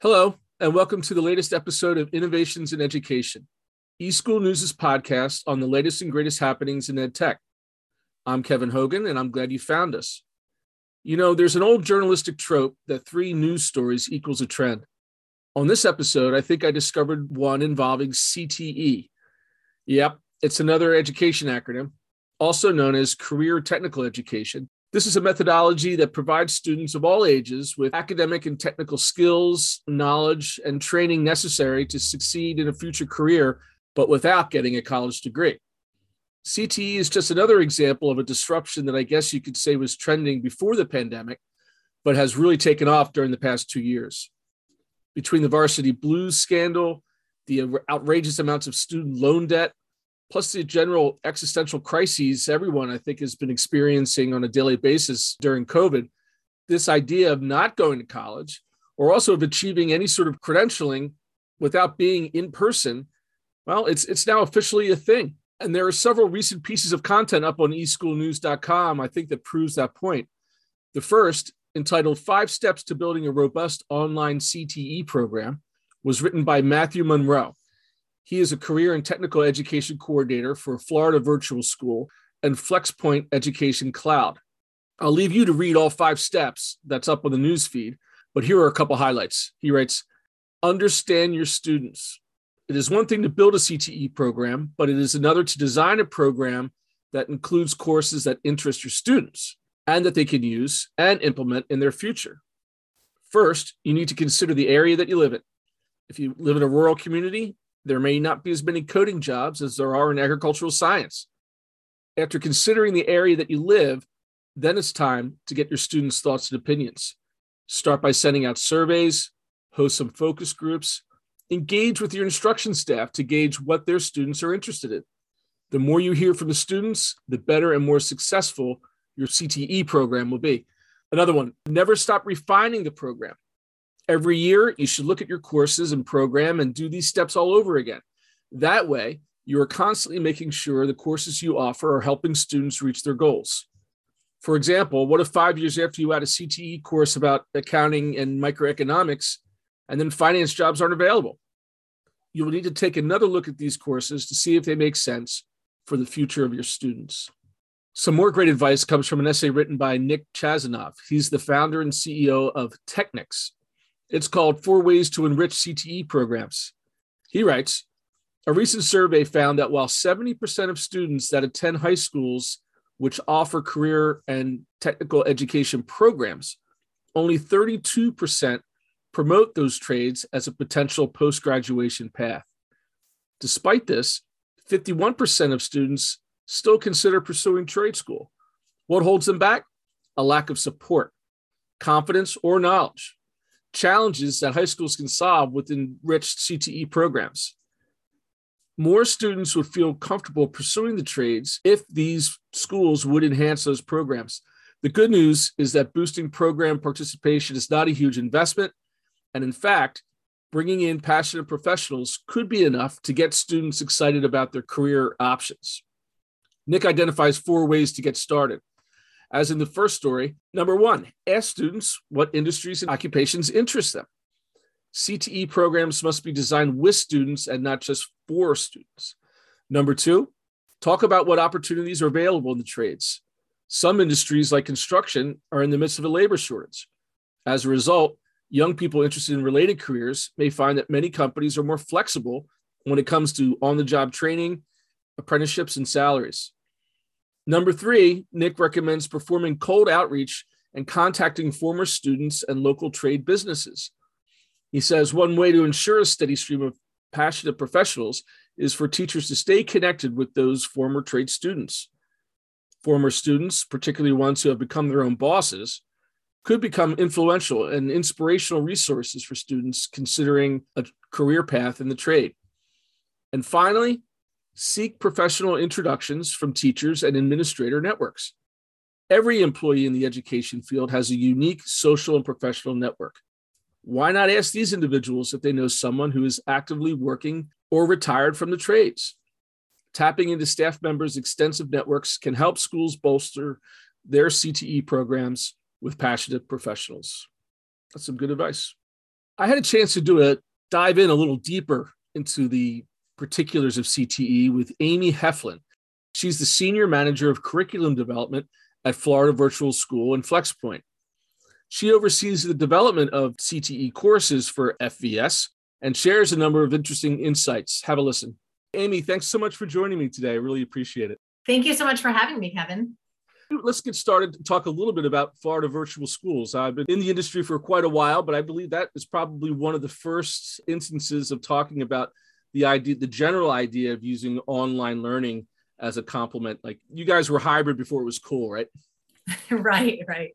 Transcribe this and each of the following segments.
Hello, and welcome to the latest episode of Innovations in Education, eSchool News' podcast on the latest and greatest happenings in ed tech. I'm Kevin Hogan, and I'm glad you found us. You know, there's an old journalistic trope that three news stories equals a trend. On this episode, I think I discovered one involving CTE. Yep, it's another education acronym, also known as Career Technical Education, this is a methodology that provides students of all ages with academic and technical skills, knowledge, and training necessary to succeed in a future career, but without getting a college degree. CTE is just another example of a disruption that I guess you could say was trending before the pandemic, but has really taken off during the past two years. Between the varsity blues scandal, the outrageous amounts of student loan debt, plus the general existential crises everyone I think has been experiencing on a daily basis during COVID, this idea of not going to college or also of achieving any sort of credentialing without being in person, well, it's it's now officially a thing. And there are several recent pieces of content up on eschoolnews.com, I think, that proves that point. The first, entitled Five Steps to Building a Robust Online CTE Program, was written by Matthew Monroe. He is a career and technical education coordinator for Florida Virtual School and FlexPoint Education Cloud. I'll leave you to read all five steps that's up on the news feed, but here are a couple highlights. He writes, Understand your students. It is one thing to build a CTE program, but it is another to design a program that includes courses that interest your students and that they can use and implement in their future. First, you need to consider the area that you live in. If you live in a rural community, there may not be as many coding jobs as there are in agricultural science. After considering the area that you live, then it's time to get your students' thoughts and opinions. Start by sending out surveys, host some focus groups, engage with your instruction staff to gauge what their students are interested in. The more you hear from the students, the better and more successful your CTE program will be. Another one, never stop refining the program. Every year, you should look at your courses and program and do these steps all over again. That way, you are constantly making sure the courses you offer are helping students reach their goals. For example, what if five years after you add a CTE course about accounting and microeconomics, and then finance jobs aren't available? You will need to take another look at these courses to see if they make sense for the future of your students. Some more great advice comes from an essay written by Nick Chazanov. He's the founder and CEO of Technics, it's called Four Ways to Enrich CTE Programs. He writes A recent survey found that while 70% of students that attend high schools which offer career and technical education programs, only 32% promote those trades as a potential post graduation path. Despite this, 51% of students still consider pursuing trade school. What holds them back? A lack of support, confidence, or knowledge challenges that high schools can solve with enriched CTE programs. More students would feel comfortable pursuing the trades if these schools would enhance those programs. The good news is that boosting program participation is not a huge investment. And in fact, bringing in passionate professionals could be enough to get students excited about their career options. Nick identifies four ways to get started as in the first story. Number one, ask students what industries and occupations interest them. CTE programs must be designed with students and not just for students. Number two, talk about what opportunities are available in the trades. Some industries, like construction, are in the midst of a labor shortage. As a result, young people interested in related careers may find that many companies are more flexible when it comes to on the job training, apprenticeships, and salaries. Number three, Nick recommends performing cold outreach and contacting former students and local trade businesses. He says one way to ensure a steady stream of passionate professionals is for teachers to stay connected with those former trade students. Former students, particularly ones who have become their own bosses, could become influential and inspirational resources for students considering a career path in the trade. And finally, seek professional introductions from teachers and administrator networks. Every employee in the education field has a unique social and professional network. Why not ask these individuals if they know someone who is actively working or retired from the trades? Tapping into staff members' extensive networks can help schools bolster their CTE programs with passionate professionals. That's some good advice. I had a chance to do a dive in a little deeper into the particulars of CTE with Amy Heflin. She's the senior manager of curriculum development at Florida Virtual School and FlexPoint. She oversees the development of CTE courses for FVS and shares a number of interesting insights. Have a listen. Amy, thanks so much for joining me today. I really appreciate it. Thank you so much for having me, Kevin. Let's get started to talk a little bit about Florida Virtual Schools. I've been in the industry for quite a while, but I believe that is probably one of the first instances of talking about the idea, the general idea of using online learning as a complement. Like you guys were hybrid before it was cool, right? right, right.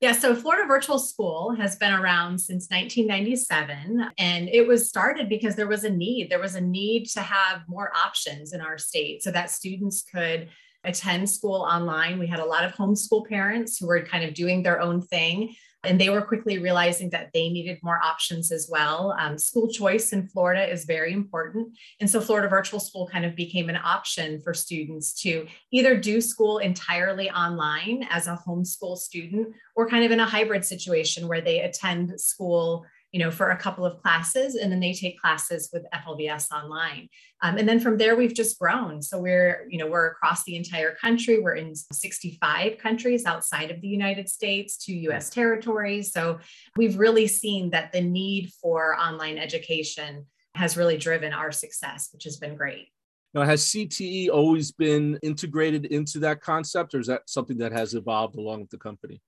Yeah, so Florida Virtual School has been around since 1997, and it was started because there was a need. There was a need to have more options in our state so that students could attend school online. We had a lot of homeschool parents who were kind of doing their own thing. And they were quickly realizing that they needed more options as well. Um, school choice in Florida is very important. And so Florida Virtual School kind of became an option for students to either do school entirely online as a homeschool student or kind of in a hybrid situation where they attend school you know, for a couple of classes, and then they take classes with FLVS online. Um, and then from there, we've just grown. So we're, you know, we're across the entire country. We're in 65 countries outside of the United States, two US territories. So we've really seen that the need for online education has really driven our success, which has been great. Now, has CTE always been integrated into that concept, or is that something that has evolved along with the company?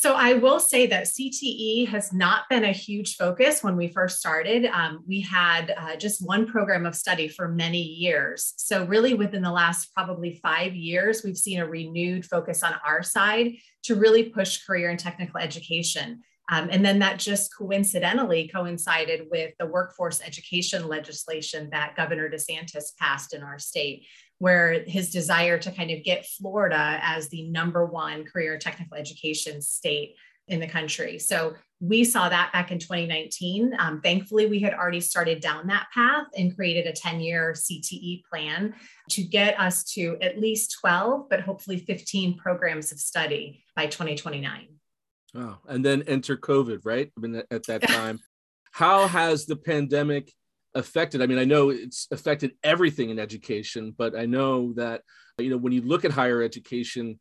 So I will say that CTE has not been a huge focus when we first started. Um, we had uh, just one program of study for many years. So really within the last probably five years, we've seen a renewed focus on our side to really push career and technical education. Um, and then that just coincidentally coincided with the workforce education legislation that Governor DeSantis passed in our state, where his desire to kind of get Florida as the number one career technical education state in the country. So we saw that back in 2019. Um, thankfully, we had already started down that path and created a 10 year CTE plan to get us to at least 12, but hopefully 15 programs of study by 2029. Oh, and then enter COVID, right? I mean, at that time, how has the pandemic affected? I mean, I know it's affected everything in education, but I know that, you know, when you look at higher education,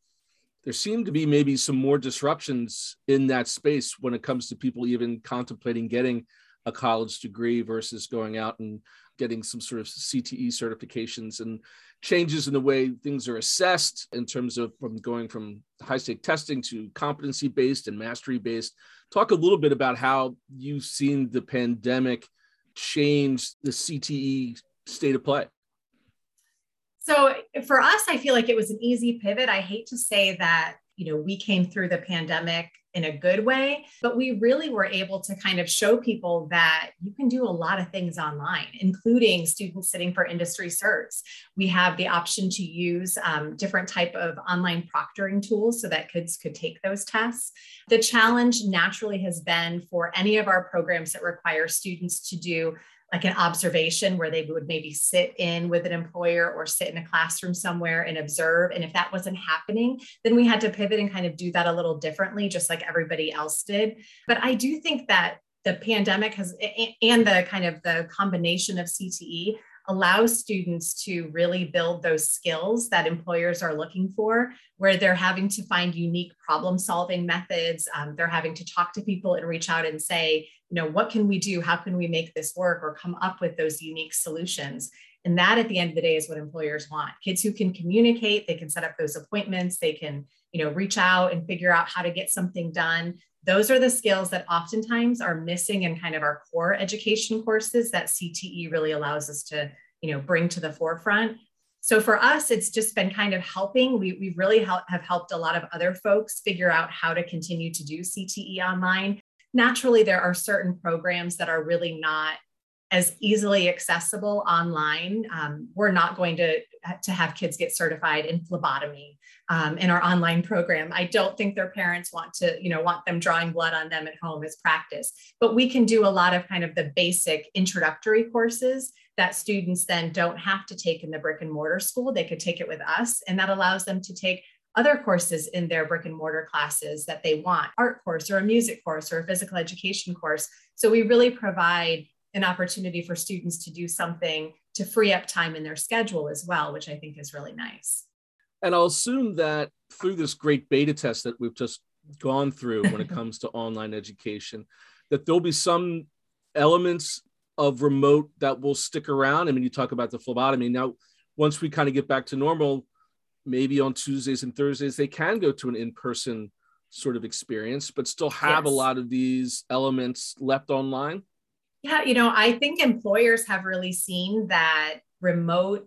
there seem to be maybe some more disruptions in that space when it comes to people even contemplating getting a college degree versus going out and getting some sort of CTE certifications and changes in the way things are assessed in terms of from going from high stake testing to competency based and mastery based. Talk a little bit about how you've seen the pandemic change the CTE state of play. So for us, I feel like it was an easy pivot. I hate to say that, you know, we came through the pandemic in a good way, but we really were able to kind of show people that you can do a lot of things online, including students sitting for industry certs. We have the option to use um, different type of online proctoring tools so that kids could take those tests. The challenge naturally has been for any of our programs that require students to do like an observation where they would maybe sit in with an employer or sit in a classroom somewhere and observe. And if that wasn't happening, then we had to pivot and kind of do that a little differently, just like everybody else did. But I do think that the pandemic has and the kind of the combination of CTE allows students to really build those skills that employers are looking for, where they're having to find unique problem solving methods. Um, they're having to talk to people and reach out and say, you know, what can we do? How can we make this work or come up with those unique solutions? And that at the end of the day is what employers want. Kids who can communicate, they can set up those appointments, they can, you know, reach out and figure out how to get something done. Those are the skills that oftentimes are missing in kind of our core education courses that CTE really allows us to, you know, bring to the forefront. So for us, it's just been kind of helping. We, we really help, have helped a lot of other folks figure out how to continue to do CTE online naturally there are certain programs that are really not as easily accessible online. Um, we're not going to, to have kids get certified in phlebotomy um, in our online program. I don't think their parents want to, you know, want them drawing blood on them at home as practice. But we can do a lot of kind of the basic introductory courses that students then don't have to take in the brick and mortar school. They could take it with us, and that allows them to take other courses in their brick and mortar classes that they want art course or a music course or a physical education course So we really provide an opportunity for students to do something to free up time in their schedule as well, which I think is really nice. And I'll assume that through this great beta test that we've just gone through when it comes to online education, that there'll be some elements of remote that will stick around. I mean, you talk about the phlebotomy. Now, once we kind of get back to normal, maybe on Tuesdays and Thursdays, they can go to an in person sort of experience, but still have yes. a lot of these elements left online. Yeah, you know, I think employers have really seen that remote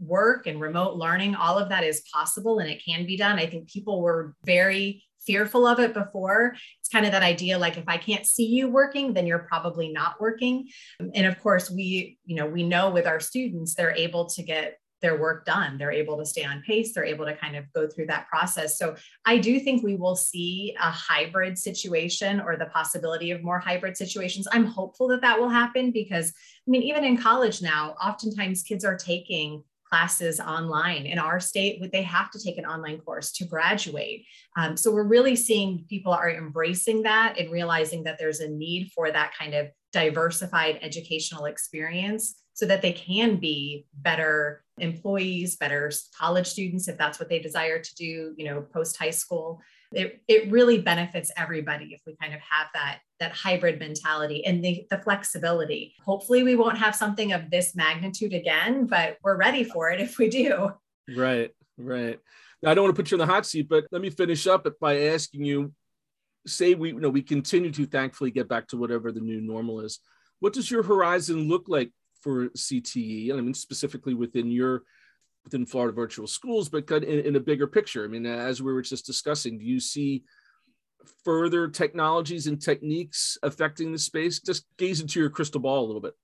work and remote learning, all of that is possible and it can be done. I think people were very fearful of it before. It's kind of that idea like if I can't see you working, then you're probably not working. And of course, we, you know, we know with our students, they're able to get their work done. They're able to stay on pace. They're able to kind of go through that process. So I do think we will see a hybrid situation or the possibility of more hybrid situations. I'm hopeful that that will happen because, I mean, even in college now, oftentimes kids are taking classes online. In our state, they have to take an online course to graduate. Um, so we're really seeing people are embracing that and realizing that there's a need for that kind of diversified educational experience so that they can be better employees, better college students, if that's what they desire to do, you know, post high school. It, it really benefits everybody if we kind of have that that hybrid mentality and the, the flexibility. Hopefully we won't have something of this magnitude again, but we're ready for it if we do. Right, right. Now, I don't want to put you in the hot seat, but let me finish up by asking you say we you know we continue to thankfully get back to whatever the new normal is. What does your horizon look like for CTE? And I mean, specifically within your within Florida Virtual Schools, but in, in a bigger picture. I mean, as we were just discussing, do you see further technologies and techniques affecting the space? Just gaze into your crystal ball a little bit.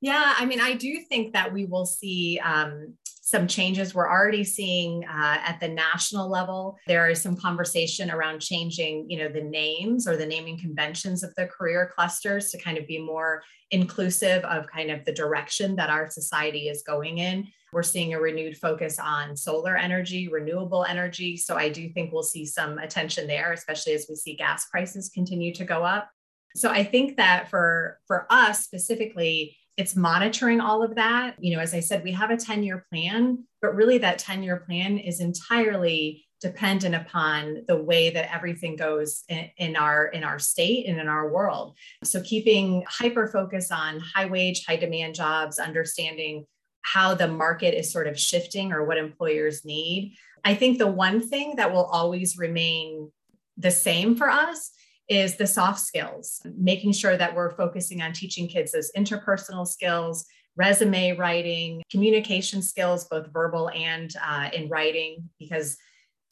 Yeah, I mean, I do think that we will see um, some changes. We're already seeing uh, at the national level, there is some conversation around changing, you know, the names or the naming conventions of the career clusters to kind of be more inclusive of kind of the direction that our society is going in. We're seeing a renewed focus on solar energy, renewable energy. So I do think we'll see some attention there, especially as we see gas prices continue to go up. So I think that for for us specifically, it's monitoring all of that. You know, as I said, we have a 10 year plan, but really that 10 year plan is entirely dependent upon the way that everything goes in, in, our in our state and in our world so keeping hyper focus on high wage high demand jobs understanding how the market is sort of shifting or what employers need i think the one thing that will always remain the same for us is the soft skills, making sure that we're focusing on teaching kids those interpersonal skills, resume writing, communication skills, both verbal and uh, in writing, because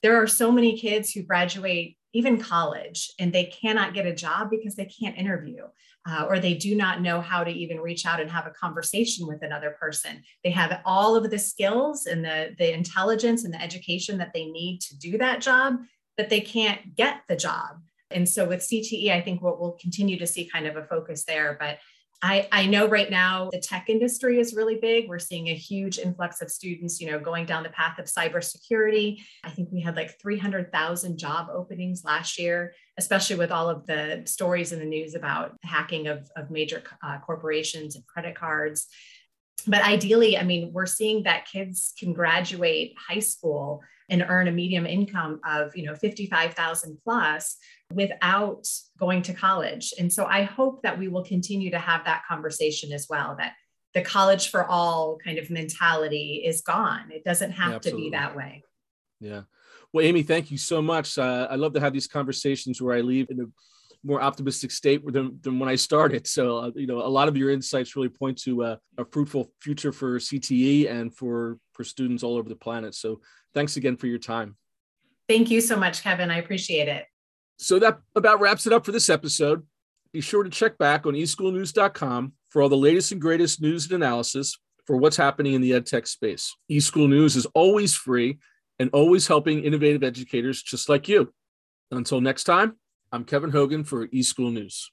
there are so many kids who graduate even college and they cannot get a job because they can't interview uh, or they do not know how to even reach out and have a conversation with another person. They have all of the skills and the, the intelligence and the education that they need to do that job but they can't get the job and so with CTE, I think we'll, we'll continue to see kind of a focus there. But I, I know right now the tech industry is really big. We're seeing a huge influx of students, you know, going down the path of cybersecurity. I think we had like 300,000 job openings last year, especially with all of the stories in the news about hacking of, of major uh, corporations and credit cards. But ideally, I mean, we're seeing that kids can graduate high school and earn a medium income of, you know, 55,000 plus without going to college. And so I hope that we will continue to have that conversation as well that the college for all kind of mentality is gone. It doesn't have yeah, to be that way. Yeah. Well, Amy, thank you so much. Uh, I love to have these conversations where I leave in a more optimistic state than, than when I started. So, uh, you know, a lot of your insights really point to uh, a fruitful future for CTE and for, for students all over the planet. So thanks again for your time. Thank you so much, Kevin. I appreciate it. So that about wraps it up for this episode. Be sure to check back on eSchoolNews.com for all the latest and greatest news and analysis for what's happening in the EdTech space. eSchool News is always free and always helping innovative educators just like you. Until next time, I'm Kevin Hogan for eSchool News.